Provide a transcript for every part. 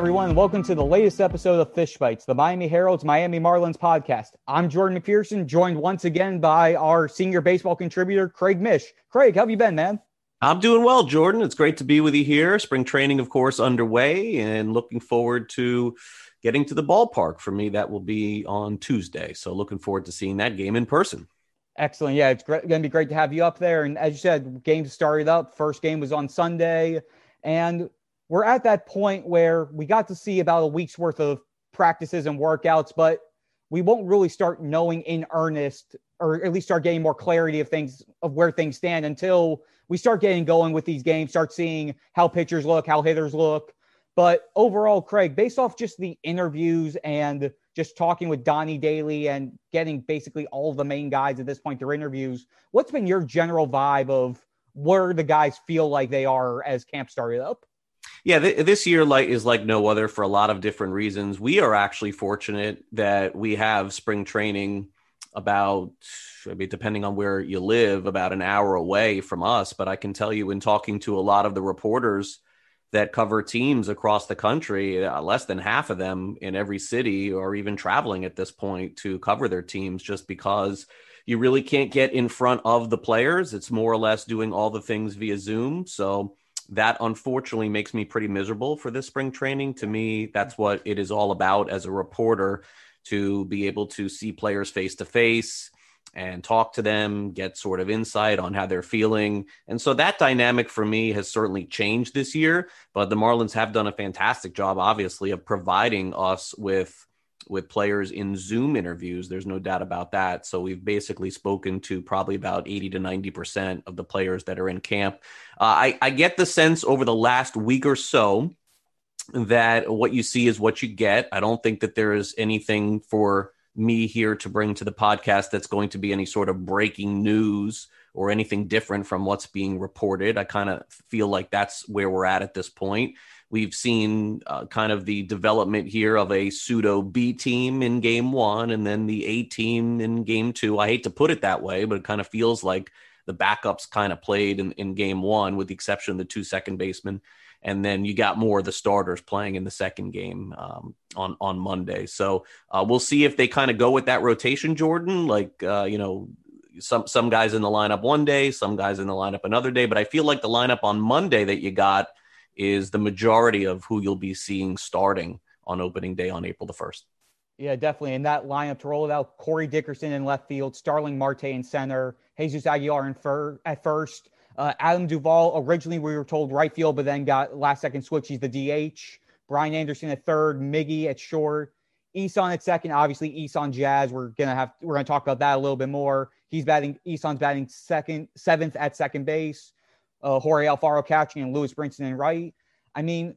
everyone, and welcome to the latest episode of Fish Bites, the Miami Herald's Miami Marlins podcast. I'm Jordan McPherson, joined once again by our senior baseball contributor, Craig Mish. Craig, how have you been, man? I'm doing well, Jordan. It's great to be with you here. Spring training, of course, underway, and looking forward to getting to the ballpark. For me, that will be on Tuesday. So, looking forward to seeing that game in person. Excellent. Yeah, it's going to be great to have you up there. And as you said, games started up. First game was on Sunday. And we're at that point where we got to see about a week's worth of practices and workouts, but we won't really start knowing in earnest or at least start getting more clarity of things of where things stand until we start getting going with these games, start seeing how pitchers look, how hitters look. But overall, Craig, based off just the interviews and just talking with Donnie daily and getting basically all the main guys at this point their interviews, what's been your general vibe of where the guys feel like they are as camp started up? Yeah, th- this year light is like no other for a lot of different reasons. We are actually fortunate that we have spring training about I mean depending on where you live about an hour away from us, but I can tell you in talking to a lot of the reporters that cover teams across the country, uh, less than half of them in every city are even traveling at this point to cover their teams just because you really can't get in front of the players. It's more or less doing all the things via Zoom. So that unfortunately makes me pretty miserable for this spring training. To me, that's what it is all about as a reporter to be able to see players face to face and talk to them, get sort of insight on how they're feeling. And so that dynamic for me has certainly changed this year, but the Marlins have done a fantastic job, obviously, of providing us with with players in Zoom interviews. There's no doubt about that. So we've basically spoken to probably about 80 to 90% of the players that are in camp. Uh, I, I get the sense over the last week or so that what you see is what you get. I don't think that there is anything for me here to bring to the podcast that's going to be any sort of breaking news or anything different from what's being reported. I kind of feel like that's where we're at at this point. We've seen uh, kind of the development here of a pseudo B team in game one and then the A team in game two. I hate to put it that way, but it kind of feels like the backups kind of played in, in game one, with the exception of the two second basemen. And then you got more of the starters playing in the second game um, on on Monday. So uh, we'll see if they kind of go with that rotation, Jordan. Like uh, you know, some some guys in the lineup one day, some guys in the lineup another day. But I feel like the lineup on Monday that you got is the majority of who you'll be seeing starting on opening day on April the 1st. Yeah, definitely. And that lineup to roll it out Corey Dickerson in left field, Starling Marte in center, Jesus Aguilar in fir- at first. Uh, Adam Duvall, originally we were told right field, but then got last second switch. He's the DH. Brian Anderson at third, Miggy at short, Isan at second. Obviously, Isan Jazz. We're gonna have we're gonna talk about that a little bit more. He's batting. Isan's batting second, seventh at second base uh, Jorge Alfaro catching and Lewis Brinson in right. I mean,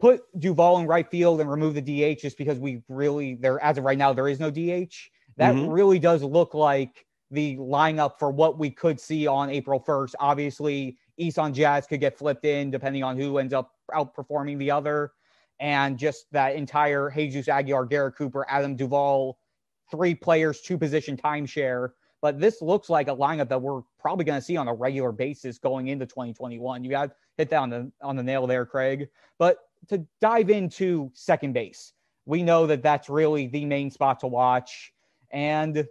put Duvall in right field and remove the DH just because we really there as of right now there is no DH. That mm-hmm. really does look like the lineup for what we could see on April 1st. Obviously, Isan Jazz could get flipped in depending on who ends up outperforming the other. And just that entire Jesus Aguilar, Garrett Cooper, Adam Duvall, three players, two position timeshare but this looks like a lineup that we're probably going to see on a regular basis going into 2021. You got hit that on the on the nail there, Craig. But to dive into second base, we know that that's really the main spot to watch, and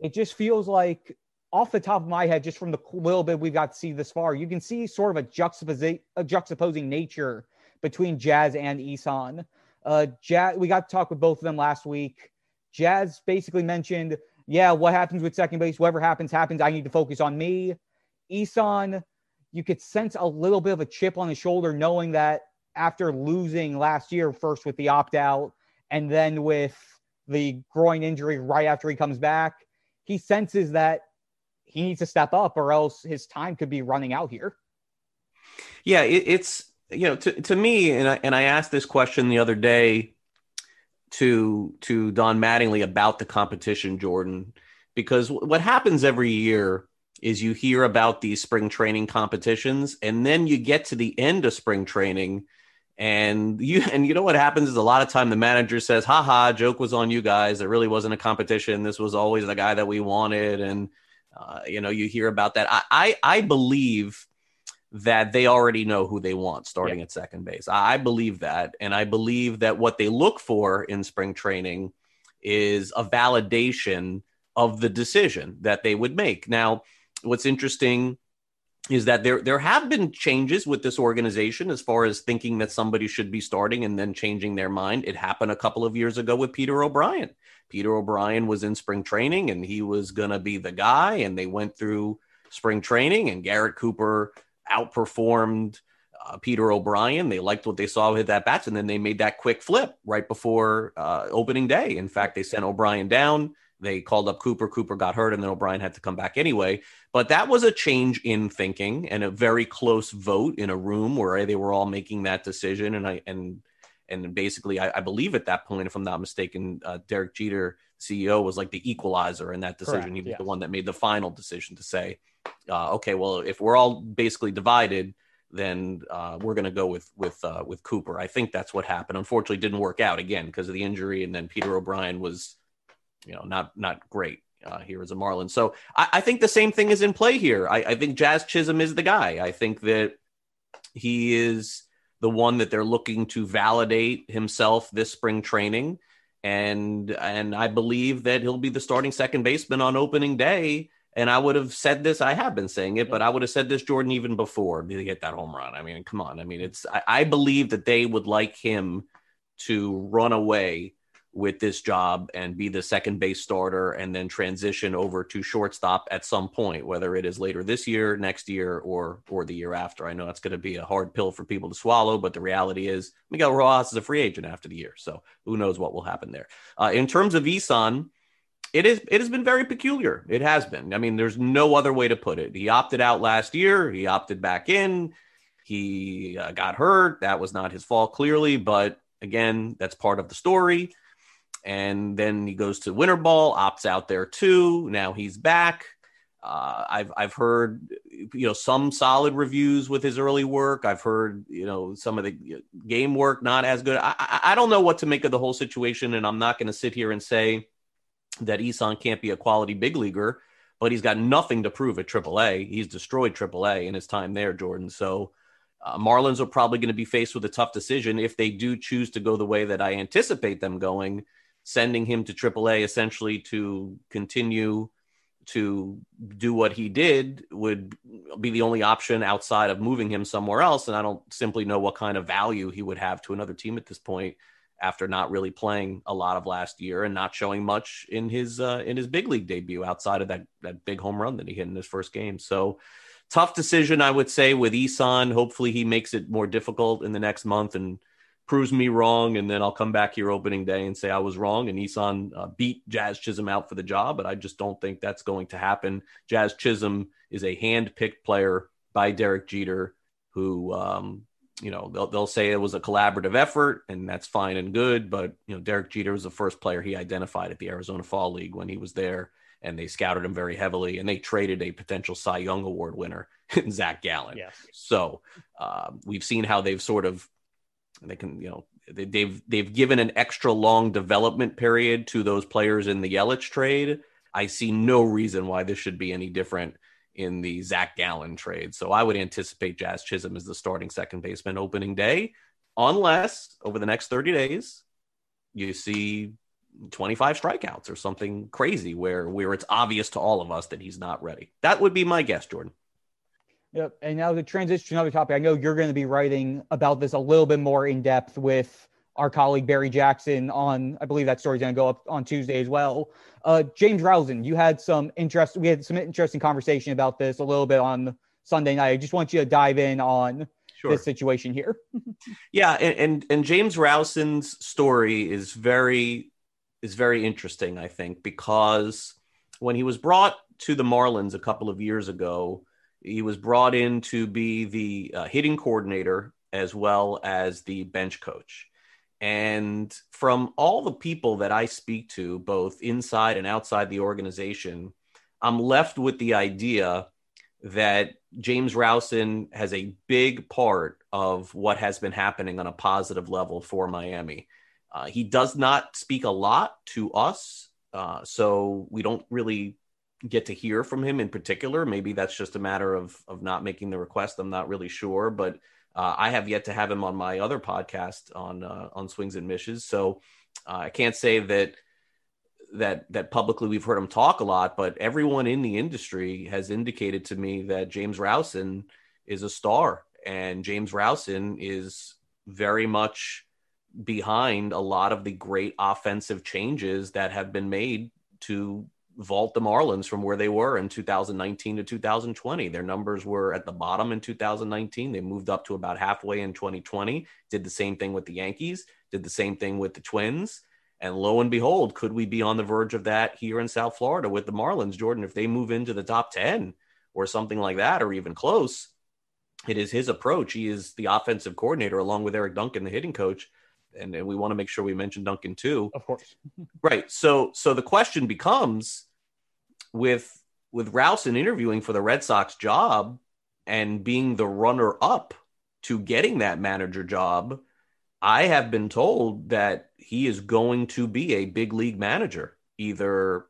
it just feels like off the top of my head, just from the little bit we've got to see this far, you can see sort of a, juxtapos- a juxtaposing nature between Jazz and Isan. Uh, Jazz, we got to talk with both of them last week. Jazz basically mentioned yeah, what happens with second base, whatever happens, happens. I need to focus on me. Isan, you could sense a little bit of a chip on his shoulder, knowing that after losing last year, first with the opt out and then with the groin injury right after he comes back, he senses that he needs to step up or else his time could be running out here. Yeah, it, it's, you know, to, to me, and I, and I asked this question the other day to to Don Mattingly about the competition, Jordan, because what happens every year is you hear about these spring training competitions, and then you get to the end of spring training, and you and you know what happens is a lot of time the manager says, "Ha ha, joke was on you guys. There really wasn't a competition. This was always the guy that we wanted," and uh, you know you hear about that. I, I I believe that they already know who they want starting at second base. I believe that. And I believe that what they look for in spring training is a validation of the decision that they would make. Now, what's interesting is that there there have been changes with this organization as far as thinking that somebody should be starting and then changing their mind. It happened a couple of years ago with Peter O'Brien. Peter O'Brien was in spring training and he was going to be the guy and they went through spring training and Garrett Cooper outperformed uh, Peter O'Brien. They liked what they saw with that bats and then they made that quick flip right before uh, opening day. In fact, they sent O'Brien down they called up Cooper. Cooper got hurt, and then O'Brien had to come back anyway. But that was a change in thinking and a very close vote in a room where they were all making that decision. And I and and basically, I, I believe at that point, if I'm not mistaken, uh, Derek Jeter, CEO, was like the equalizer in that decision. Correct, he was yeah. the one that made the final decision to say, uh, "Okay, well, if we're all basically divided." then uh, we're going to go with with uh, with Cooper. I think that's what happened. Unfortunately, didn't work out again because of the injury, and then Peter O'Brien was you know, not not great uh, here as a Marlin. So I, I, think the same thing is in play here. I, I, think Jazz Chisholm is the guy. I think that he is the one that they're looking to validate himself this spring training, and and I believe that he'll be the starting second baseman on opening day. And I would have said this. I have been saying it, but I would have said this Jordan even before to get that home run. I mean, come on. I mean, it's I, I believe that they would like him to run away with this job and be the second base starter and then transition over to shortstop at some point whether it is later this year next year or or the year after i know it's going to be a hard pill for people to swallow but the reality is miguel rojas is a free agent after the year so who knows what will happen there uh, in terms of isan it is it has been very peculiar it has been i mean there's no other way to put it he opted out last year he opted back in he uh, got hurt that was not his fault clearly but again that's part of the story and then he goes to winter ball, opts out there too. Now he's back. Uh, I've I've heard you know some solid reviews with his early work. I've heard you know some of the game work not as good. I, I, I don't know what to make of the whole situation, and I'm not going to sit here and say that Isan can't be a quality big leaguer, but he's got nothing to prove at AAA. He's destroyed AAA in his time there, Jordan. So uh, Marlins are probably going to be faced with a tough decision if they do choose to go the way that I anticipate them going sending him to AAA essentially to continue to do what he did would be the only option outside of moving him somewhere else. And I don't simply know what kind of value he would have to another team at this point after not really playing a lot of last year and not showing much in his uh, in his big league debut outside of that that big home run that he hit in his first game. So tough decision, I would say, with Isan. Hopefully, he makes it more difficult in the next month and proves me wrong, and then I'll come back here opening day and say I was wrong. And Isan uh, beat Jazz Chisholm out for the job, but I just don't think that's going to happen. Jazz Chisholm is a hand-picked player by Derek Jeter, who um, you know they'll, they'll say it was a collaborative effort, and that's fine and good. But you know Derek Jeter was the first player he identified at the Arizona Fall League when he was there. And they scouted him very heavily, and they traded a potential Cy Young Award winner, Zach Gallen. Yes. So uh, we've seen how they've sort of they can, you know, they, they've they've given an extra long development period to those players in the Yelich trade. I see no reason why this should be any different in the Zach Gallen trade. So I would anticipate Jazz Chisholm as the starting second baseman opening day, unless over the next 30 days you see 25 strikeouts or something crazy where where it's obvious to all of us that he's not ready. That would be my guess, Jordan. Yep. And now the transition to another topic. I know you're going to be writing about this a little bit more in depth with our colleague Barry Jackson on, I believe that story's going to go up on Tuesday as well. Uh, James Rowson, you had some interest. We had some interesting conversation about this a little bit on Sunday night. I just want you to dive in on sure. this situation here. yeah, and, and and James Rowson's story is very is very interesting. I think because when he was brought to the Marlins a couple of years ago he was brought in to be the uh, hitting coordinator as well as the bench coach. And from all the people that I speak to, both inside and outside the organization, I'm left with the idea that James Rowson has a big part of what has been happening on a positive level for Miami. Uh, he does not speak a lot to us, uh, so we don't really get to hear from him in particular. Maybe that's just a matter of of not making the request. I'm not really sure, but uh, I have yet to have him on my other podcast on uh, on swings and misses. So uh, I can't say that that that publicly we've heard him talk a lot, but everyone in the industry has indicated to me that James Rowson is a star, and James Rowson is very much behind a lot of the great offensive changes that have been made to vault the Marlins from where they were in 2019 to 2020. Their numbers were at the bottom in 2019. They moved up to about halfway in 2020. Did the same thing with the Yankees, did the same thing with the Twins. And lo and behold, could we be on the verge of that here in South Florida with the Marlins, Jordan? If they move into the top 10 or something like that, or even close, it is his approach. He is the offensive coordinator along with Eric Duncan, the hitting coach. And, and we want to make sure we mention Duncan too. Of course. right. So so the question becomes with with Rowson interviewing for the Red Sox job and being the runner up to getting that manager job, I have been told that he is going to be a big league manager either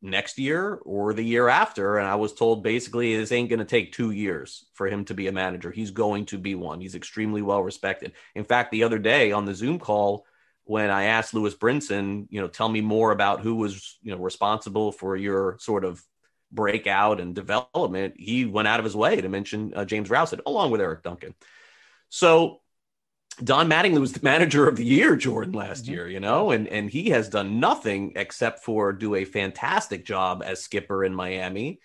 next year or the year after. And I was told basically this ain't going to take two years for him to be a manager. He's going to be one. He's extremely well respected. In fact, the other day on the Zoom call, when I asked Lewis Brinson, you know, tell me more about who was, you know, responsible for your sort of breakout and development, he went out of his way to mention uh, James Rowson along with Eric Duncan. So Don Mattingly was the manager of the year, Jordan, last mm-hmm. year, you know, and and he has done nothing except for do a fantastic job as skipper in Miami.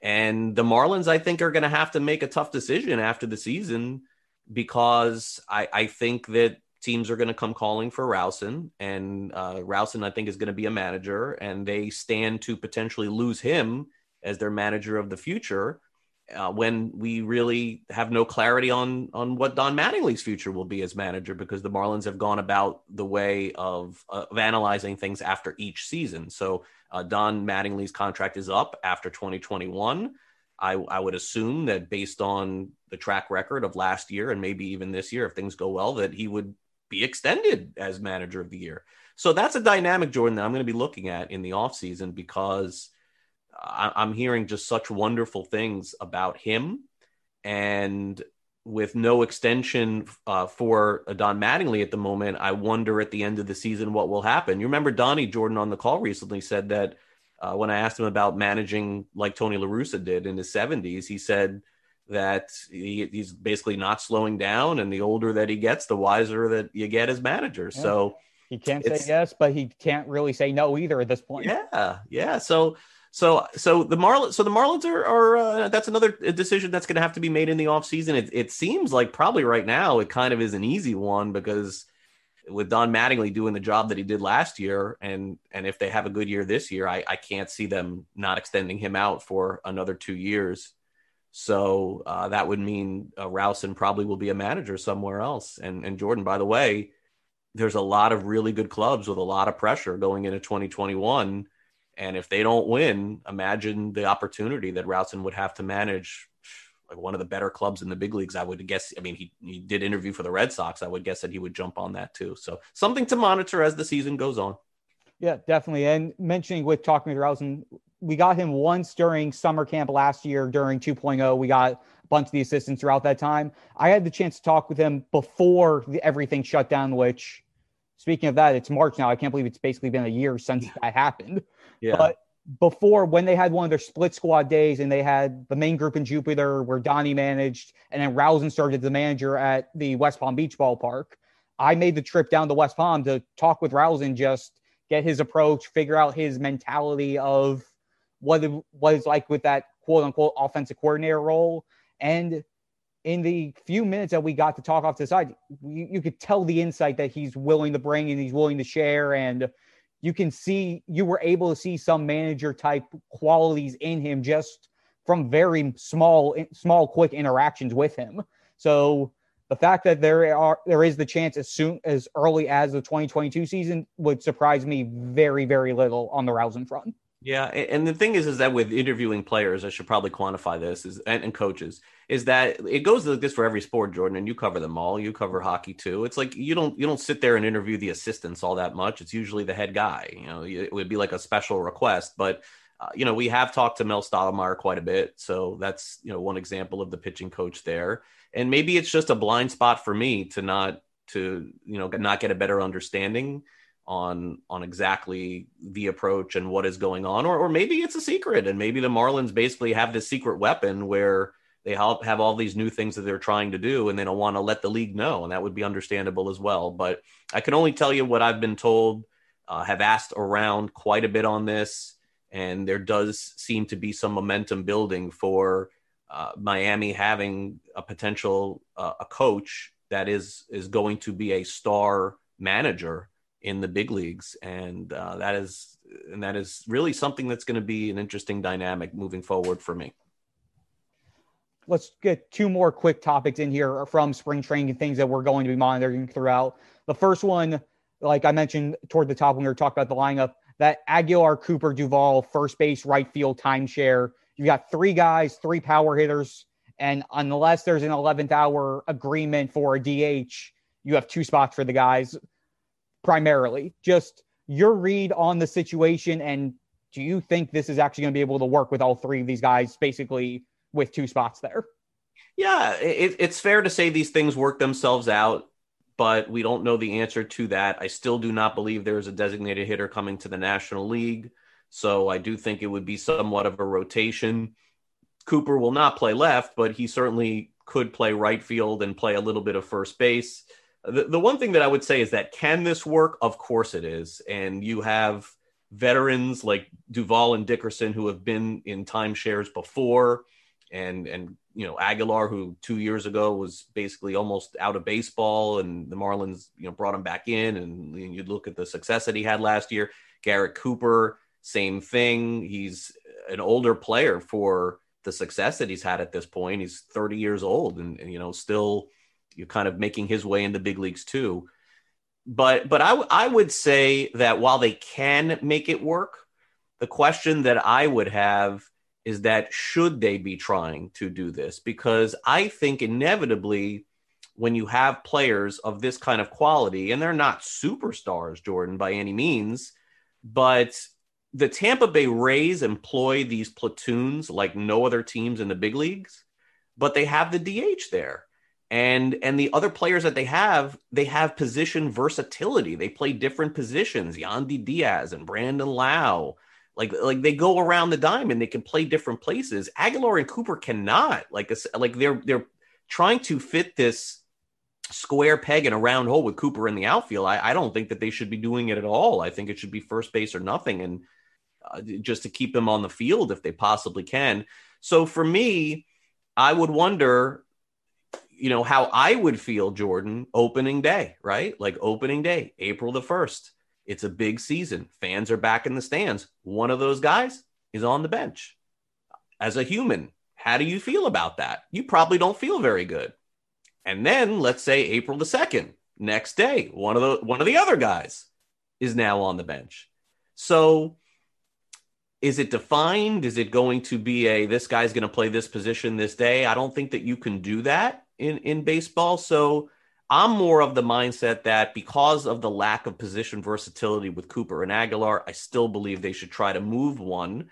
And the Marlins, I think, are going to have to make a tough decision after the season because I, I think that teams are going to come calling for Rowson, and uh, Rowson, I think, is going to be a manager, and they stand to potentially lose him as their manager of the future uh, when we really have no clarity on on what Don Mattingly's future will be as manager because the Marlins have gone about the way of, uh, of analyzing things after each season. So uh, Don Mattingly's contract is up after 2021. I, I would assume that based on the track record of last year and maybe even this year, if things go well, that he would be extended as manager of the year. So that's a dynamic, Jordan, that I'm going to be looking at in the offseason because I, am hearing just such wonderful things about him. And with no extension uh, for Don Mattingly at the moment, I wonder at the end of the season what will happen. You remember Donnie Jordan on the call recently said that uh, when I asked him about managing like Tony La Russa did in his 70s, he said that he, he's basically not slowing down. And the older that he gets, the wiser that you get as manager. Yeah. So he can't say yes, but he can't really say no either at this point. Yeah. Yeah. So, so, so the Marlins, so the Marlins are, are uh, that's another decision that's going to have to be made in the offseason. It, it seems like probably right now it kind of is an easy one because with Don Mattingly doing the job that he did last year, and and if they have a good year this year, I, I can't see them not extending him out for another two years. So uh, that would mean uh, Rowson probably will be a manager somewhere else. And and Jordan, by the way, there's a lot of really good clubs with a lot of pressure going into 2021 and if they don't win, imagine the opportunity that Rowson would have to manage like one of the better clubs in the big leagues. I would guess. I mean, he he did interview for the Red Sox. I would guess that he would jump on that too. So something to monitor as the season goes on. Yeah, definitely. And mentioning with talking with Rowson, we got him once during summer camp last year during 2.0. We got a bunch of the assistants throughout that time. I had the chance to talk with him before the, everything shut down, which speaking of that, it's March now. I can't believe it's basically been a year since that happened. Yeah. But before, when they had one of their split squad days and they had the main group in Jupiter where Donnie managed, and then Rowson started the manager at the West Palm Beach ballpark, I made the trip down to West Palm to talk with Rowson, just get his approach, figure out his mentality of what it was like with that quote unquote offensive coordinator role. And in the few minutes that we got to talk off to the side, you, you could tell the insight that he's willing to bring and he's willing to share. And you can see you were able to see some manager type qualities in him just from very small, small, quick interactions with him. So the fact that there are there is the chance as soon as early as the 2022 season would surprise me very, very little on the Rowson front. Yeah, and the thing is, is that with interviewing players, I should probably quantify this is and, and, coaches is that it goes like this for every sport, Jordan, and you cover them all. You cover hockey too. It's like you don't you don't sit there and interview the assistants all that much. It's usually the head guy. You know, it would be like a special request, but Uh, you know, we have talked to Mel Stottlemyre quite a bit, so that's you know one example of the pitching coach there. And maybe it's just a blind spot for me to not to you know not get a better understanding on on exactly the approach and what is going on or, or maybe it's a secret and maybe the marlins basically have this secret weapon where they have all these new things that they're trying to do and they don't want to let the league know and that would be understandable as well. But i can only tell you what i've been told uh, have asked around quite a bit on this and there does seem to be some momentum building for uh, miami having a potential uh, a coach that is is going to be a star manager in the big leagues, and uh, that is and that is really something that's going to be an interesting dynamic moving forward for me. Let's get two more quick topics in here from spring training things that we're going to be monitoring throughout. The first one, like I mentioned toward the top when we were talking about the lineup, that Aguilar, Cooper, Duvall, first base, right field timeshare. You've got three guys, three power hitters, and unless there's an 11th hour agreement for a DH, you have two spots for the guys primarily. Just your read on the situation, and do you think this is actually going to be able to work with all three of these guys, basically with two spots there? Yeah, it, it's fair to say these things work themselves out, but we don't know the answer to that. I still do not believe there is a designated hitter coming to the National League. So I do think it would be somewhat of a rotation. Cooper will not play left, but he certainly could play right field and play a little bit of first base. The, the one thing that I would say is that can this work? Of course it is. And you have veterans like Duvall and Dickerson who have been in timeshares before, and and you know Aguilar who two years ago was basically almost out of baseball, and the Marlins you know brought him back in, and you look at the success that he had last year. Garrett Cooper, same thing. He's an older player for the success that he's had at this point. He's 30 years old, and, and you know still you're kind of making his way in the big leagues too. But but I I would say that while they can make it work, the question that I would have is that should they be trying to do this? Because I think inevitably when you have players of this kind of quality, and they're not superstars, Jordan, by any means, but the Tampa Bay Rays employ these platoons like no other teams in the big leagues, but they have the DH there and and the other players that they have they have position versatility. They play different positions yandy diaz and brandon lowe. Like like they go around the diamond they can play different places. Aguilar and cooper cannot. Like like they're they're trying to fit this square peg in a round hole with cooper in the outfield. I, I don't think that they should be doing it at all. I think it should be first base or nothing and uh, just to keep them on the field if they possibly can. So for me i would wonder you know, how I would feel, Jordan, opening day, right? Like opening day, April the 1st. It's a big season. Fans are back in the stands. One of those guys is on the bench. As a human, how do you feel about that? You probably don't feel very good. And then let's say April the 2nd, next day, one of the one of the other guys is now on the bench. So is it defined? Is it going to be a this guy's going to play this position this day? I don't think that you can do that in in baseball. So I'm more of the mindset that because of the lack of position versatility with Cooper and Aguilar, I still believe they should try to move one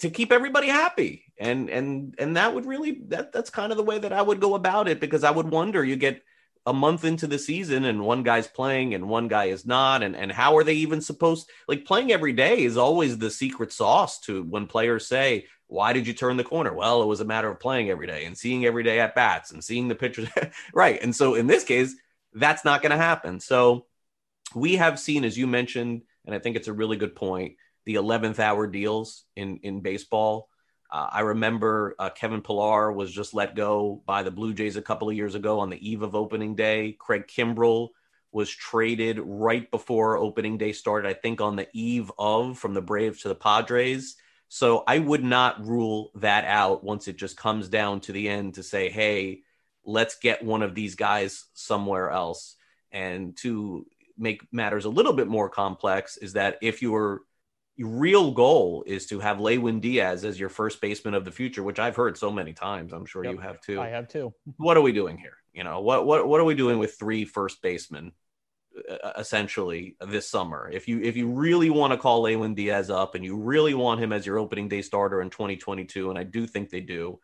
to keep everybody happy. And and and that would really that that's kind of the way that I would go about it because I would wonder you get a month into the season and one guy's playing and one guy is not and and how are they even supposed like playing every day is always the secret sauce to when players say why did you turn the corner? Well, it was a matter of playing every day and seeing every day at bats and seeing the pitchers. right. And so in this case, that's not going to happen. So we have seen, as you mentioned, and I think it's a really good point, the 11th hour deals in, in baseball. Uh, I remember uh, Kevin Pillar was just let go by the Blue Jays a couple of years ago on the eve of opening day. Craig Kimbrel was traded right before opening day started, I think on the eve of from the Braves to the Padres. So I would not rule that out once it just comes down to the end to say, hey, let's get one of these guys somewhere else. And to make matters a little bit more complex, is that if your real goal is to have Lewin Diaz as your first baseman of the future, which I've heard so many times, I'm sure yep, you have too. I have too. What are we doing here? You know, what what what are we doing with three first basemen essentially this summer. If you if you really want to call Lewin Diaz up and you really want him as your opening day starter in 2022, and I do think they do,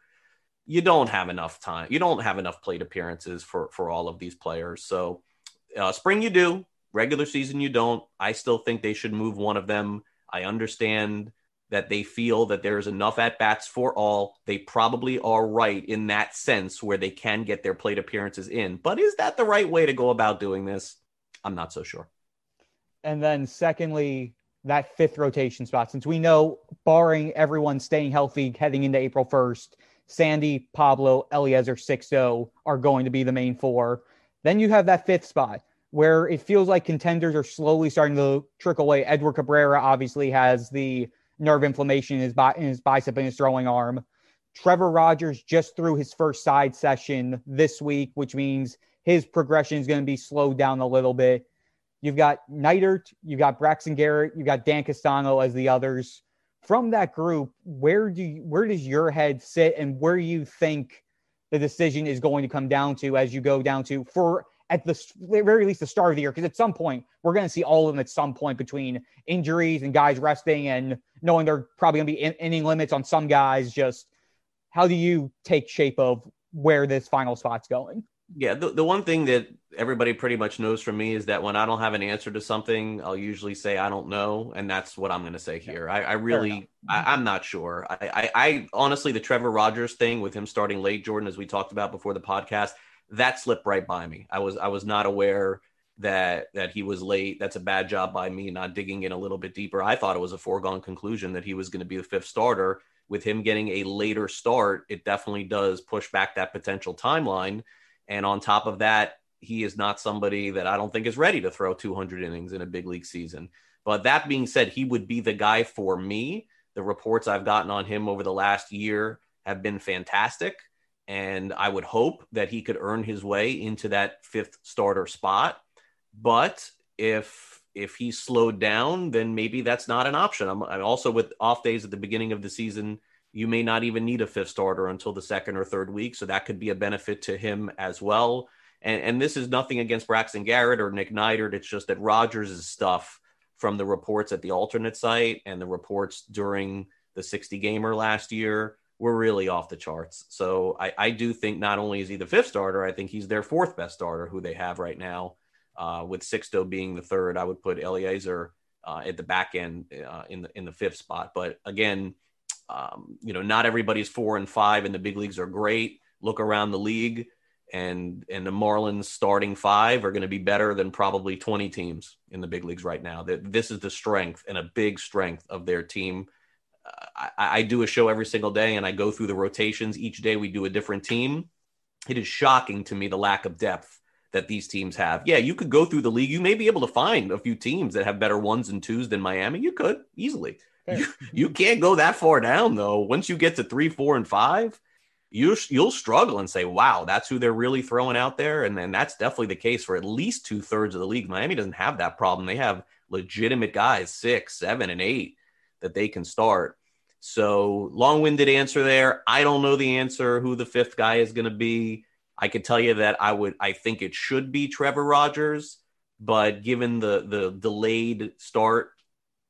you don't have enough time. You don't have enough plate appearances for for all of these players. So uh, spring you do, regular season you don't. I still think they should move one of them. I understand that they feel that there's enough at bats for all. They probably are right in that sense where they can get their plate appearances in. But is that the right way to go about doing this? I'm not so sure. And then, secondly, that fifth rotation spot, since we know, barring everyone staying healthy heading into April 1st, Sandy, Pablo, Elieser, Sixto are going to be the main four. Then you have that fifth spot where it feels like contenders are slowly starting to trickle away. Edward Cabrera obviously has the nerve inflammation in his, bi- in his bicep and his throwing arm. Trevor Rogers just threw his first side session this week, which means his progression is going to be slowed down a little bit. You've got Neidert, you've got Braxton Garrett, you've got Dan Castano as the others. From that group, where do you, where does your head sit, and where you think the decision is going to come down to as you go down to for at the very least the start of the year? Because at some point we're going to see all of them at some point between injuries and guys resting and knowing they're probably going to be in, inning limits on some guys. Just how do you take shape of where this final spot's going? Yeah, the, the one thing that everybody pretty much knows from me is that when I don't have an answer to something, I'll usually say I don't know, and that's what I'm going to say here. I, I really, I, mm-hmm. am not sure. I, I, I, honestly, the Trevor Rogers thing with him starting late, Jordan, as we talked about before the podcast, that slipped right by me. I was, I was not aware that that he was late. That's a bad job by me not digging in a little bit deeper. I thought it was a foregone conclusion that he was going to be the fifth starter. With him getting a later start, it definitely does push back that potential timeline and on top of that, he is not somebody that I don't think is ready to throw 200 innings in a big league season. But that being said, he would be the guy for me. The reports I've gotten on him over the last year have been fantastic. And I would hope that he could earn his way into that fifth starter spot. But if if he's slowed down, then maybe that's not an option. I'm, I'm also with off days at the beginning of the season you may not even need a fifth starter until the second or third week. So that could be a benefit to him as well. And, and this is nothing against Braxton Garrett or Nick Neidert. It's just that Rogers' stuff from the reports at the alternate site and the reports during the 60 gamer last year were really off the charts. So I, I do think not only is he the fifth starter, I think he's their fourth best starter who they have right now. Uh, with Sixto being the third, I would put Elieser uh, at the back end uh, in the in the fifth spot. But again, um, you know, not everybody's four and five in the big leagues are great. Look around the league, and and the Marlins starting five are going to be better than probably 20 teams in the big leagues right now. That this is the strength and a big strength of their team. Uh, I, I do a show every single day, and I go through the rotations. Each day we do a different team. It is shocking to me the lack of depth that these teams have. Yeah, you could go through the league. You may be able to find a few teams that have better ones and twos than Miami. You could easily. You, you can't go that far down though. Once you get to three, four, and five, you you'll struggle and say, "Wow, that's who they're really throwing out there." And then that's definitely the case for at least two thirds of the league. Miami doesn't have that problem. They have legitimate guys, six, seven, and eight that they can start. So long-winded answer there. I don't know the answer who the fifth guy is going to be. I could tell you that I would. I think it should be Trevor Rogers, but given the the delayed start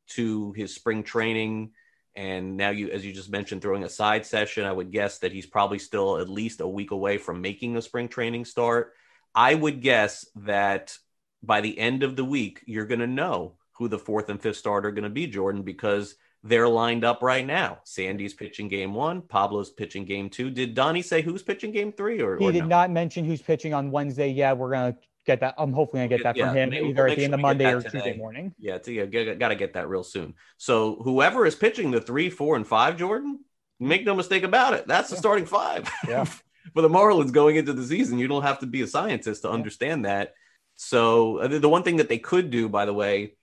to his spring training. And now you as you just mentioned throwing a side session i would guess that he's probably still at least a week away from making a spring training start. I would guess that by the end of the week you're going to know who the fourth and fifth starter are going to be jordan because they're lined up right now. Sandy's pitching game one pablo's pitching game two. Did donnie say who's pitching game three or he or did no? not mention who's pitching on wednesday. Yeah we're going to get that. I'm hopefully gonna get that from him we'll either at the end of Monday or today. Tuesday morning. Yeah, to, yeah, got to get that real soon. So whoever is pitching the three, four, and five, Jordan, make no mistake about it. That's the starting five. Yeah. For the Marlins going into the season, you don't have to be a scientist to yeah. understand that. So uh, the one thing that they could do, by the way,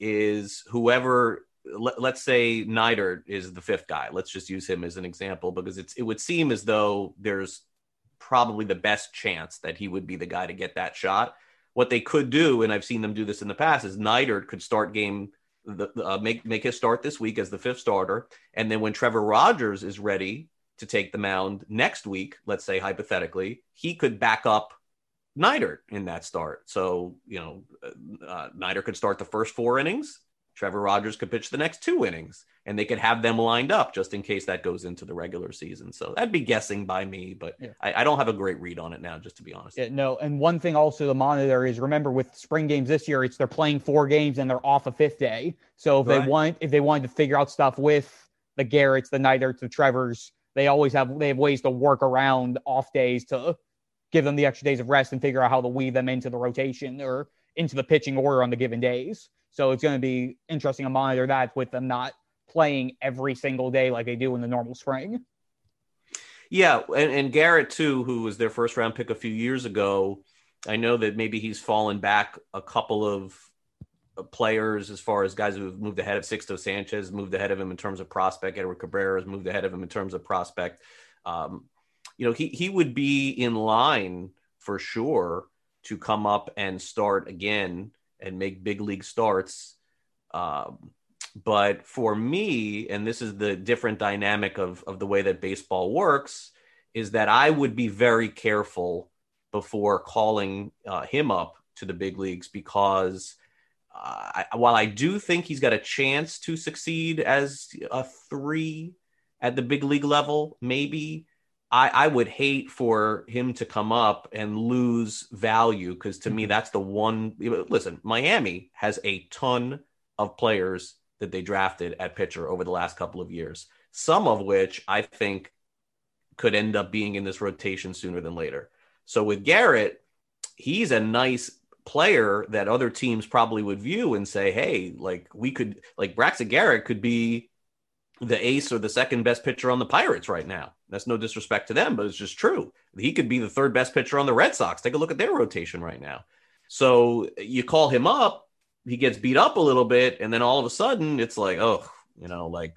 is whoever let, us say Neidert is the fifth guy. Let's just use him as an example because it's it would seem as though there's probably the best chance that he would be the guy to get that shot. What they could do, and I've seen them do this in the past, is Neidert could start game the, uh, make make his start this week as the fifth starter, and then when Trevor Rogers is ready to take the mound next week, let's say hypothetically, he could back up Neidert in that start. So, you know, uh, Neidert could start the first four innings. Trevor Rogers could pitch the next two innings and they could have them lined up just in case that goes into the regular season. So that'd be guessing by me, but yeah. I, I, don't have a great read on it now, just to be honest. Yeah, no. And one thing also to monitor is remember with spring games this year, it's they're playing four games and they're off a fifth day. So if right. they want, if they wanted to figure out stuff with the Garretts, the Neiderts, the Trevors, they always have they have ways to work around off days to give them the extra days of rest and figure out how to weave them into the rotation or into the pitching order on the given days. So it's going to be interesting to monitor that with them not playing every single day like they do in the normal spring. Yeah, and, and Garrett too, who was their first round pick a few years ago. I know that maybe he's fallen back a couple of players as far as guys who have moved ahead of Sixto Sanchez, moved ahead of him in terms of prospect. Edward Cabrera has moved ahead of him in terms of prospect. Um, you know, he he would be in line for sure to come up and start again and make big league starts. Um, but for me, and this is the different dynamic of of the way that baseball works, is that I would be very careful before calling uh, him up to the big leagues because uh, I, while I do think he's got a chance to succeed as a three at the big league level, maybe I, I would hate for him to come up and lose value because to me mm-hmm. that's the one. Listen, Miami has a ton of players that they drafted at pitcher over the last couple of years, some of which I think could end up being in this rotation sooner than later. So with Garrett, he's a nice player that other teams probably would view and say, hey, like we could, like Braxton Garrett could be the ace or the second best pitcher on the Pirates right now. That's no disrespect to them, but it's just true. He could be the third best pitcher on the Red Sox. Take a look at their rotation right now. So you call him up, he gets beat up a little bit, and then all of a sudden it's like, oh, you know, like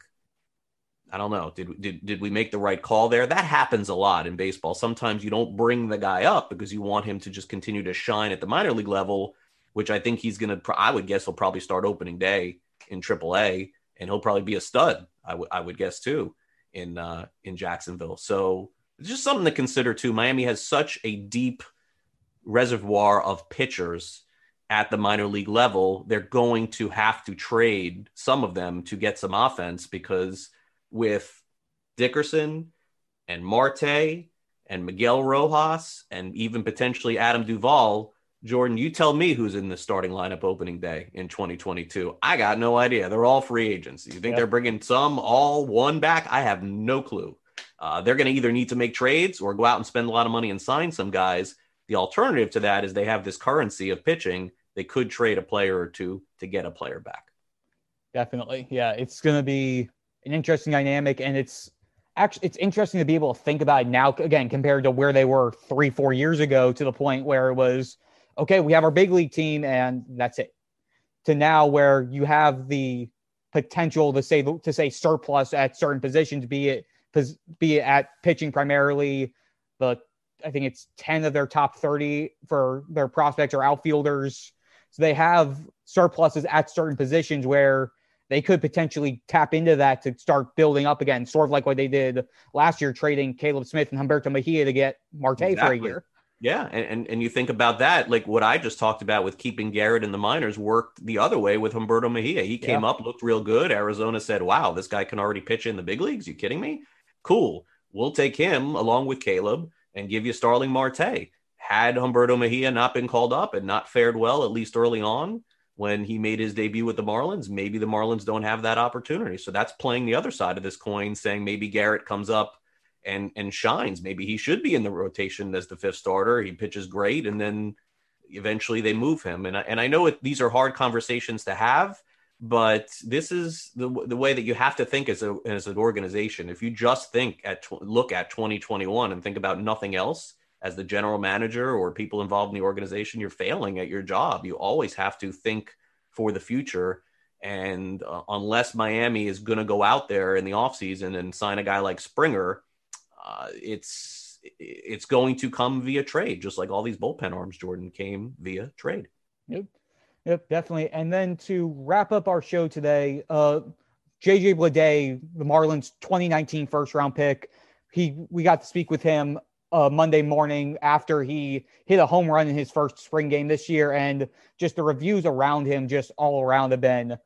I don't know. Did did did we make the right call there? That happens a lot in baseball. Sometimes you don't bring the guy up because you want him to just continue to shine at the minor league level, which I think he's to. I would guess he'll probably start opening day in AAA, and he'll probably be a stud. I would I would guess too in uh, in Jacksonville. So it's just something to consider too. Miami has such a deep reservoir of pitchers at the minor league level. They're going to have to trade some of them to get some offense because with Dickerson and Marte and Miguel Rojas and even potentially Adam Duvall. Jordan, you tell me who's in the starting lineup opening day in 2022. I got no idea. They're all free agents. You think yep. they're bringing some, all one back? I have no clue. Uh, they're going to either need to make trades or go out and spend a lot of money and sign some guys. The alternative to that is they have this currency of pitching. They could trade a player or two to get a player back. Definitely. Yeah. It's going to be an interesting dynamic, and it's actually it's interesting to be able to think about it now again compared to where they were three, four years ago to the point where it was okay, we have our big league team and that's it. To now where you have the potential to say to say surplus at certain positions, be it be it at pitching primarily, the I think it's 10 of their top 30 for their prospects or outfielders. So they have surpluses at certain positions where they could potentially tap into that to start building up again, sort of like what they did last year, trading Caleb Smith and Humberto Mejia to get Marte exactly. for a year. Yeah, and, and and you think about that, like what I just talked about with keeping Garrett in the minors worked the other way with Humberto Mejia. He came yeah. up, looked real good. Arizona said, "Wow, this guy can already pitch in the big leagues." You kidding me? Cool. We'll take him along with Caleb and give you Starling Marte. Had Humberto Mejia not been called up and not fared well, at least early on, when he made his debut with the Marlins. Maybe the Marlins don't have that opportunity. So that's playing the other side of this coin, saying maybe Garrett comes up and and shines. Maybe he should be in the rotation as the fifth starter. He pitches great, and then eventually they move him. And I, and I know it, these are hard conversations to have, but this is the the way that you have to think as a as an organization. If you just think at look at 2021 and think about nothing else as the general manager or people involved in the organization, you're failing at your job. You always have to think for the future. And uh, unless Miami is going to go out there in the offseason and sign a guy like Springer, uh, it's it's going to come via trade, just like all these bullpen arms, Jordan, came via trade. Yep. Yep, definitely. And then to wrap up our show today, uh, JJ Bleday, the Marlins 2019 first round pick. He we got to speak with him uh, Monday morning after he hit a home run in his first spring game this year, and just the reviews around him, just all around, have been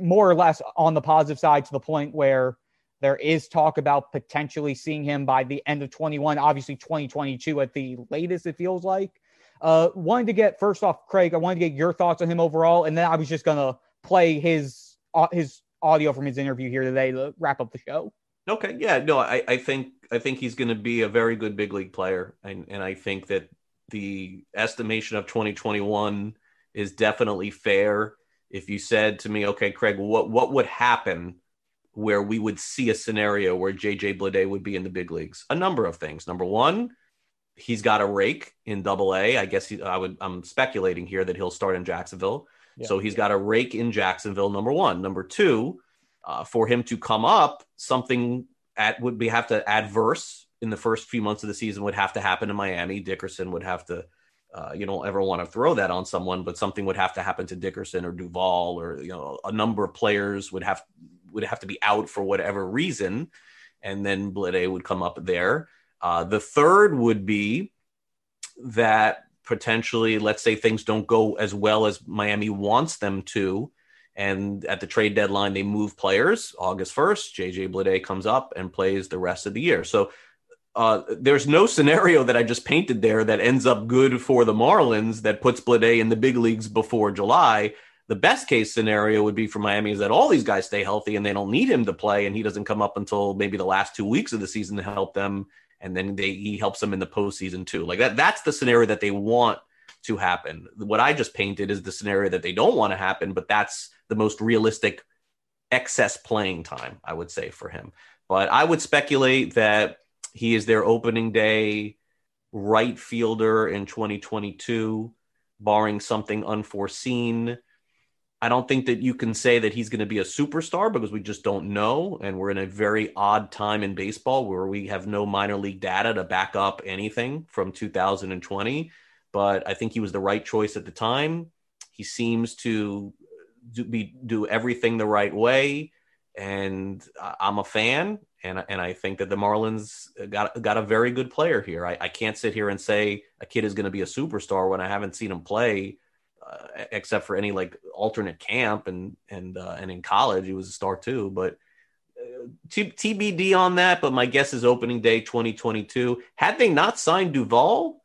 more or less on the positive side to the point where there is talk about potentially seeing him by the end of 21, obviously 2022 at the latest, it feels like. Uh, wanted to get first off, Craig, I wanted to get your thoughts on him overall, and then I was just gonna play his uh, his audio from his interview here today to wrap up the show. Okay, yeah, no, I, I think I think he's going to be a very good big league player, and and I think that the estimation of 2021 is definitely fair. If you said to me, okay, Craig, what what would happen where we would see a scenario where JJ Bleday would be in the big leagues? A number of things. Number one, he's got a rake in Double A. I guess he, I would. I'm speculating here that he'll start in Jacksonville. Yeah. So he's got a rake in Jacksonville. Number one. Number two, uh, for him to come up, something at would be have to adverse in the first few months of the season would have to happen in Miami. Dickerson would have to. Uh, you don't ever want to throw that on someone, but something would have to happen to Dickerson or Duvall, or you know, a number of players would have would have to be out for whatever reason, and then Bleday would come up there. Uh, the third would be that potentially, let's say things don't go as well as Miami wants them to, and at the trade deadline they move players. August first, JJ Bleday comes up and plays the rest of the year. So uh, there's no scenario that I just painted there that ends up good for the Marlins that puts Bleday in the big leagues before July. The best case scenario would be for Miami is that all these guys stay healthy and they don't need him to play, and he doesn't come up until maybe the last two weeks of the season to help them and then they he helps them in the postseason too. Like that that's the scenario that they want to happen. What I just painted is the scenario that they don't want to happen, but that's the most realistic excess playing time, I would say, for him. But I would speculate that he is their opening day right fielder in 2022, barring something unforeseen. I don't think that you can say that he's going to be a superstar because we just don't know. And we're in a very odd time in baseball where we have no minor league data to back up anything from 2020. But I think he was the right choice at the time. He seems to do, be, do everything the right way. And I'm a fan. And, and I think that the Marlins got got a very good player here. I, I can't sit here and say a kid is going to be a superstar when I haven't seen him play uh, except for any like alternate camp and and uh, and in college he was a star too. But uh, t- TBD on that. But my guess is opening day 2022. Had they not signed Duvall,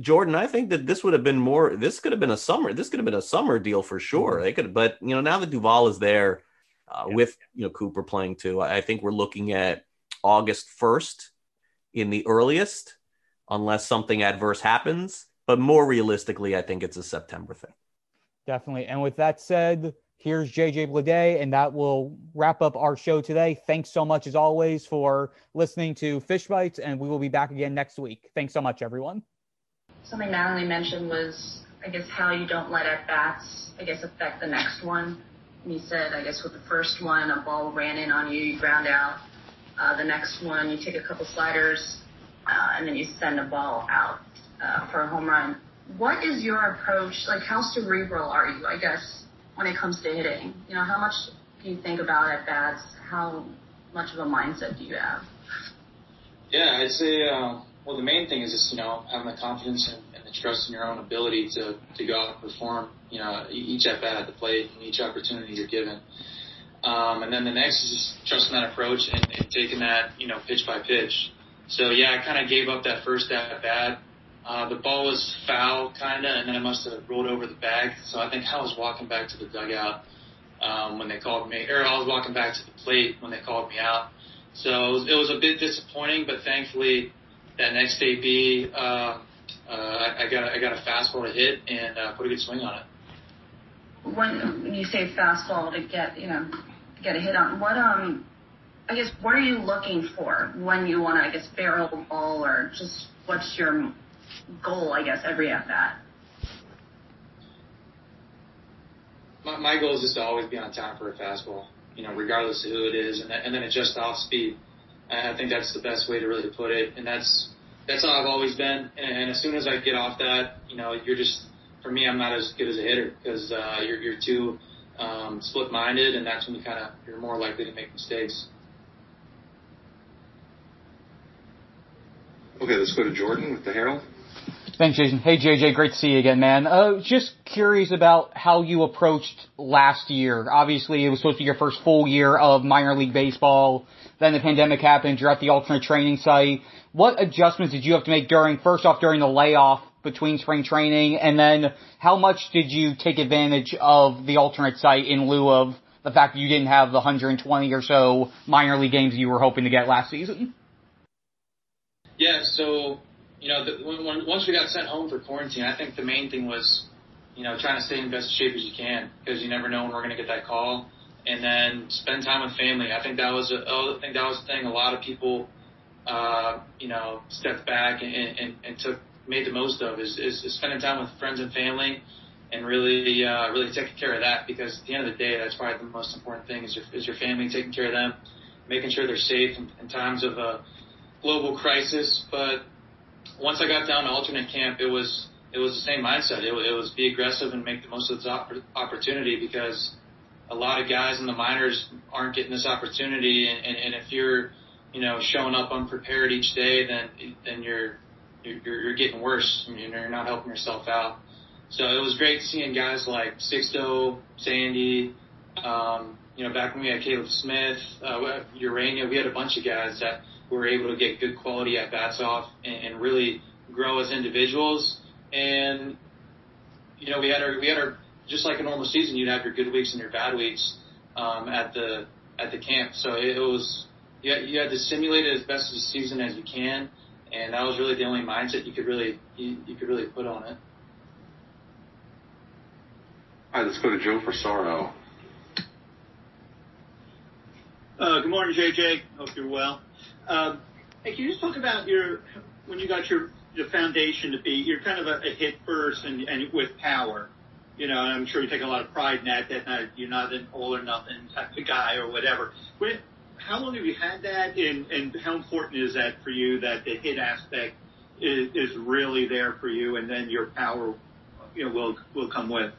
Jordan, I think that this would have been more. This could have been a summer. This could have been a summer deal for sure. Mm-hmm. They could, but you know, now that Duvall is there, uh, yeah. with you know Cooper playing too, I, I think we're looking at August 1st in the earliest, unless something adverse happens. But more realistically, I think it's a September thing. Definitely. And with that said, here's JJ Bleday, and that will wrap up our show today. Thanks so much, as always, for listening to Fish Bites, and we will be back again next week. Thanks so much, everyone. Something Natalie mentioned was, I guess, how you don't let at bats, I guess, affect the next one. And you said, I guess, with the first one, a ball ran in on you, you ground out. Uh, the next one, you take a couple sliders, uh, and then you send a ball out uh, for a home run. What is your approach? Like, how cerebral are you? I guess when it comes to hitting, you know, how much do you think about at bats? How much of a mindset do you have? Yeah, I'd say. Uh, well, the main thing is just you know having the confidence and, and the trust in your own ability to to go out and perform. You know, each at bat at the plate and each opportunity you're given. Um, and then the next is just trusting that approach and, and taking that, you know, pitch by pitch. So yeah, I kind of gave up that first at bat uh, the ball was foul, kind of, and then I must have rolled over the bag. So I think I was walking back to the dugout um, when they called me, or I was walking back to the plate when they called me out. So it was, it was a bit disappointing, but thankfully that next AB, uh, uh, I, I got a, I got a fastball to hit and uh, put a good swing on it. When you say fastball to get, you know, get a hit on, what um, I guess what are you looking for when you want to, I guess, barrel the ball or just what's your goal, I guess, every at bat? My, my goal is just to always be on time for a fastball, you know, regardless of who it is, and, and then adjust off speed. And I think that's the best way to really put it. And that's that's how I've always been. And as soon as I get off that, you know, you're just for me, I'm not as good as a hitter because uh, you're you're too um, split-minded, and that's when you kind of you're more likely to make mistakes. Okay, let's go to Jordan with the Herald. Thanks, Jason. Hey, JJ, great to see you again, man. Uh, just curious about how you approached last year. Obviously, it was supposed to be your first full year of minor league baseball. Then the pandemic happened. You're at the alternate training site. What adjustments did you have to make during, first off, during the layoff between spring training, and then how much did you take advantage of the alternate site in lieu of the fact that you didn't have the 120 or so minor league games you were hoping to get last season? Yeah, so you know, the, when, once we got sent home for quarantine, I think the main thing was, you know, trying to stay in best shape as you can because you never know when we're going to get that call. And then spend time with family. I think that was a, I think that was the thing. A lot of people, uh, you know, stepped back and, and, and took made the most of is, is, is spending time with friends and family, and really uh, really taking care of that because at the end of the day, that's probably the most important thing is your is your family taking care of them, making sure they're safe in, in times of a global crisis. But once I got down to alternate camp, it was it was the same mindset. It, it was be aggressive and make the most of this opportunity because a lot of guys in the minors aren't getting this opportunity, and, and, and if you're you know showing up unprepared each day, then then you're you're, you're getting worse. and you're not helping yourself out. So it was great seeing guys like Sixto, Sandy, um, you know, back when we had Caleb Smith, uh, Ureña, we had a bunch of guys that were able to get good quality at bats off and, and really grow as individuals. And you know, we had our we had our just like a normal season, you'd have your good weeks and your bad weeks um, at the at the camp. So it, it was you had, you had to simulate it as best as a season as you can, and that was really the only mindset you could really you, you could really put on it. All right, let's go to Joe Frisaro. Uh, good morning, JJ. Hope you're well. Um, hey, can you just talk about your when you got your the foundation to be? You're kind of a, a hit first and, and with power. You know, I'm sure you take a lot of pride in that. That not, you're not an all or nothing type of guy or whatever. But how long have you had that, and, and how important is that for you? That the hit aspect is, is really there for you, and then your power, you know, will will come with.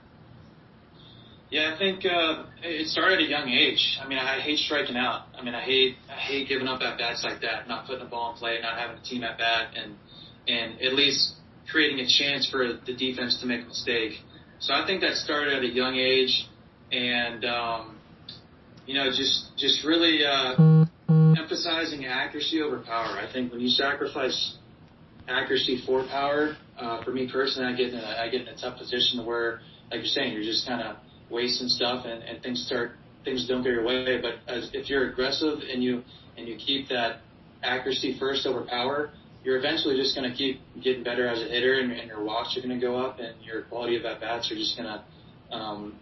Yeah, I think uh, it started at a young age. I mean, I hate striking out. I mean, I hate I hate giving up at bats like that, not putting the ball in play, not having a team at bat, and and at least creating a chance for the defense to make a mistake. So I think that started at a young age, and um, you know, just just really uh, emphasizing accuracy over power. I think when you sacrifice accuracy for power, uh, for me personally, I get in a, I get in a tough position where, like you're saying, you're just kind of wasting stuff and, and things start things don't go your way. But as, if you're aggressive and you and you keep that accuracy first over power, you're eventually just going to keep getting better as a hitter, and, and your walks are going to go up, and your quality of at bats are just going to um,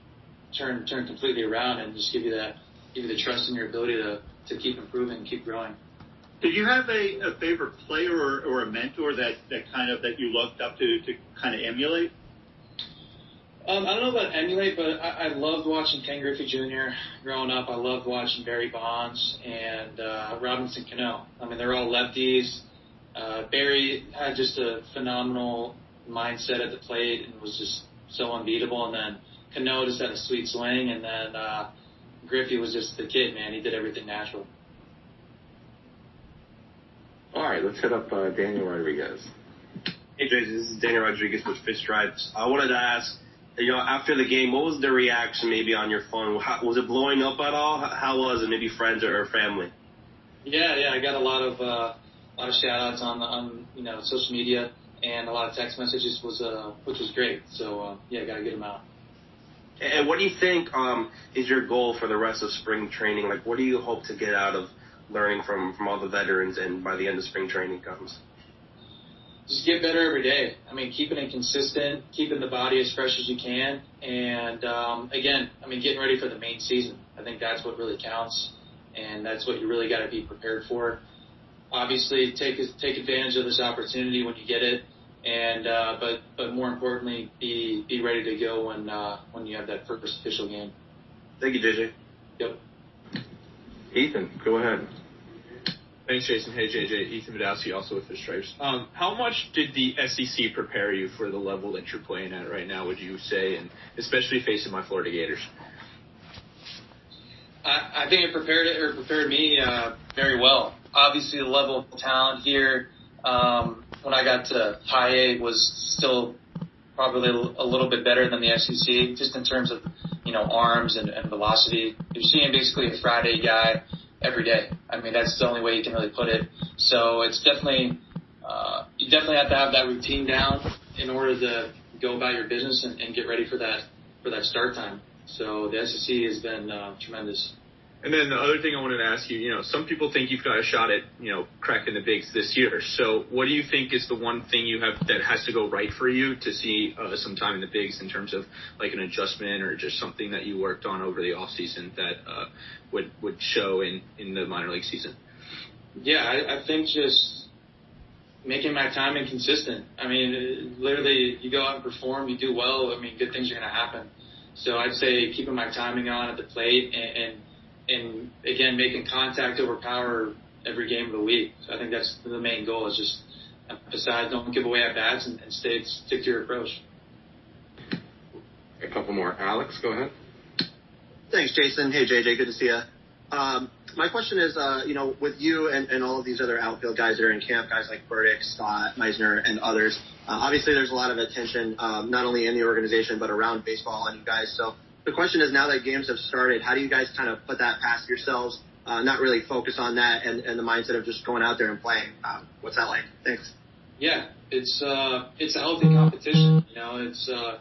turn turn completely around, and just give you that give you the trust in your ability to to keep improving, and keep growing. Did you have a, a favorite player or, or a mentor that, that kind of that you looked up to to kind of emulate? Um, I don't know about emulate, but I, I loved watching Ken Griffey Jr. growing up. I loved watching Barry Bonds and uh, Robinson Cano. I mean, they're all lefties. Uh, Barry had just a phenomenal mindset at the plate and was just so unbeatable. And then Cano just had a sweet swing. And then uh, Griffey was just the kid, man. He did everything natural. All right, let's hit up uh, Daniel Rodriguez. Hey, Jay, this is Daniel Rodriguez with Fish Stripes. I wanted to ask you know, after the game, what was the reaction maybe on your phone? How, was it blowing up at all? How was it? Maybe friends or, or family? Yeah, yeah, I got a lot of uh, a lot of shout outs on on you know social media and a lot of text messages was uh which was great. So uh, yeah, got to get them out. And what do you think um, is your goal for the rest of spring training? Like, what do you hope to get out of learning from from all the veterans and by the end of spring training comes? Just get better every day. I mean, keeping it consistent, keeping the body as fresh as you can, and um, again, I mean, getting ready for the main season. I think that's what really counts, and that's what you really got to be prepared for. Obviously, take take advantage of this opportunity when you get it, and uh, but but more importantly, be be ready to go when uh, when you have that first official game. Thank you, JJ. Yep. Ethan, go ahead. Thanks, Jason. Hey, JJ. Ethan Vidowski, also with the Stripes. Um, how much did the SEC prepare you for the level that you're playing at right now, would you say, and especially facing my Florida Gators? I, I think it prepared it or prepared me uh, very well. Obviously, the level of talent here um, when I got to high A was still probably a little bit better than the SEC, just in terms of you know arms and, and velocity. You're seeing basically a Friday guy every day. I mean, that's the only way you can really put it. So it's definitely uh, you definitely have to have that routine down in order to go about your business and, and get ready for that for that start time. So the SEC has been uh, tremendous. And then the other thing I wanted to ask you, you know, some people think you've got a shot at, you know, cracking the bigs this year. So what do you think is the one thing you have that has to go right for you to see uh, some time in the bigs in terms of like an adjustment or just something that you worked on over the off season that uh, would would show in in the minor league season? Yeah, I, I think just making my timing consistent. I mean, literally, you go out and perform, you do well. I mean, good things are going to happen. So I'd say keeping my timing on at the plate and, and and again making contact over power every game of the week. So I think that's the main goal is just besides don't give away at bats and, and stay stick to your approach. A couple more. Alex, go ahead. Thanks, Jason. Hey, JJ, good to see you. Um, my question is, uh, you know, with you and, and all of these other outfield guys that are in camp, guys like Burdick, Scott, Misner, and others, uh, obviously there's a lot of attention, um, not only in the organization, but around baseball on you guys. So the question is now that games have started, how do you guys kind of put that past yourselves, uh, not really focus on that and, and the mindset of just going out there and playing? Uh, what's that like? Thanks. Yeah, it's uh, it's a healthy competition. You know, it's uh,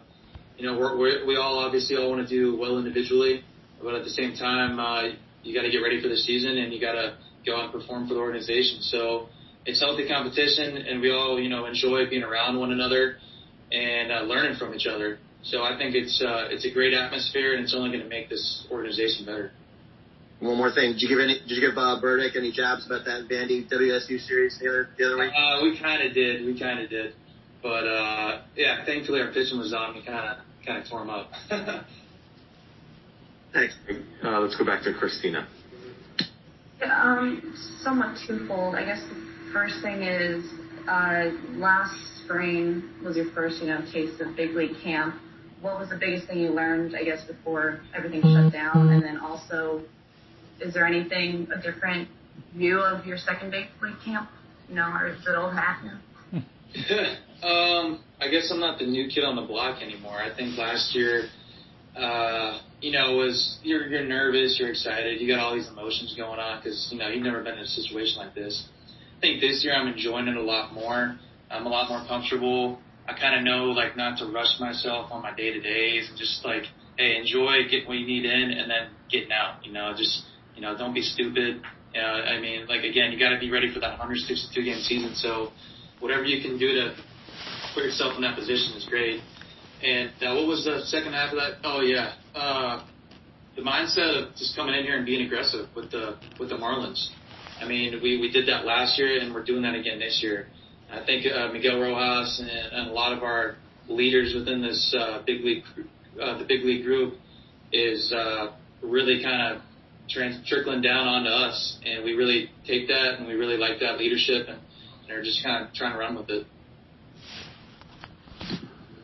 you know we're, we're, we all obviously all want to do well individually, but at the same time, uh, you got to get ready for the season and you got to go and perform for the organization. So it's healthy competition, and we all you know enjoy being around one another and uh, learning from each other. So I think it's uh, it's a great atmosphere, and it's only going to make this organization better. One more thing, did you give any? Did you give uh, Burdick any jabs about that Vandy WSU series the other the other week? Uh, we kind of did. We kind of did, but uh, yeah, thankfully our pitching was on. We kind of kind of tore him up. Thanks. Uh, let's go back to Christina. Um, somewhat twofold. I guess the first thing is uh, last spring was your first, you know, taste of big league camp what was the biggest thing you learned, I guess, before everything shut down? And then also, is there anything, a different view of your second big league camp? You know, or is it old hat now? um, I guess I'm not the new kid on the block anymore. I think last year, uh, you know, was you're you're nervous, you're excited, you got all these emotions going on because you know you've never been in a situation like this. I think this year I'm enjoying it a lot more. I'm a lot more comfortable. I kind of know like not to rush myself on my day to days and just like, hey, enjoy, get what you need in, and then getting out. You know, just you know, don't be stupid. Uh, I mean, like again, you got to be ready for that 162 game season. So whatever you can do to put yourself in that position is great. And uh, what was the second half of that? Oh yeah, uh, the mindset of just coming in here and being aggressive with the with the Marlins. I mean, we we did that last year, and we're doing that again this year. I think uh, Miguel Rojas and, and a lot of our leaders within this uh, big league, uh, the big league group, is uh, really kind of trans- trickling down onto us, and we really take that and we really like that leadership, and, and are just kind of trying to run with it.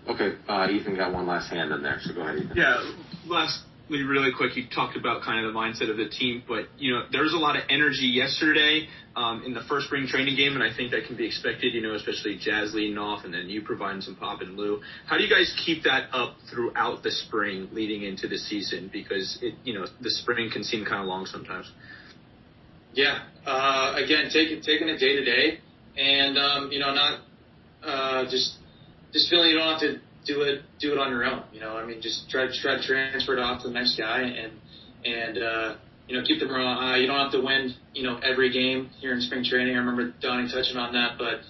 Okay, uh, Ethan got one last hand in there, so go ahead, Ethan. Yeah, last really quick, you talked about kind of the mindset of the team, but you know there was a lot of energy yesterday um, in the first spring training game, and I think that can be expected. You know, especially Jazz leading off, and then you providing some pop and Lou. How do you guys keep that up throughout the spring, leading into the season? Because it, you know, the spring can seem kind of long sometimes. Yeah. Uh, again, taking taking it day to day, and um, you know, not uh, just just feeling you don't have to do it do it on your own. You know, I mean, just try try to transfer it off to the next guy and and uh, you know keep the morale high. You don't have to win you know every game here in spring training. I remember Donnie touching on that, but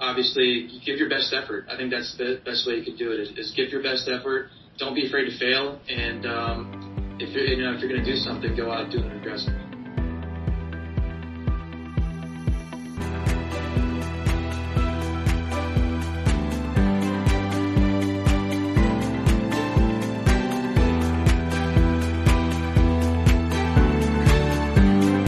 obviously give your best effort. I think that's the best way you can do it is, is give your best effort. Don't be afraid to fail, and um, if you're you know if you're going to do something, go out and do it aggressively.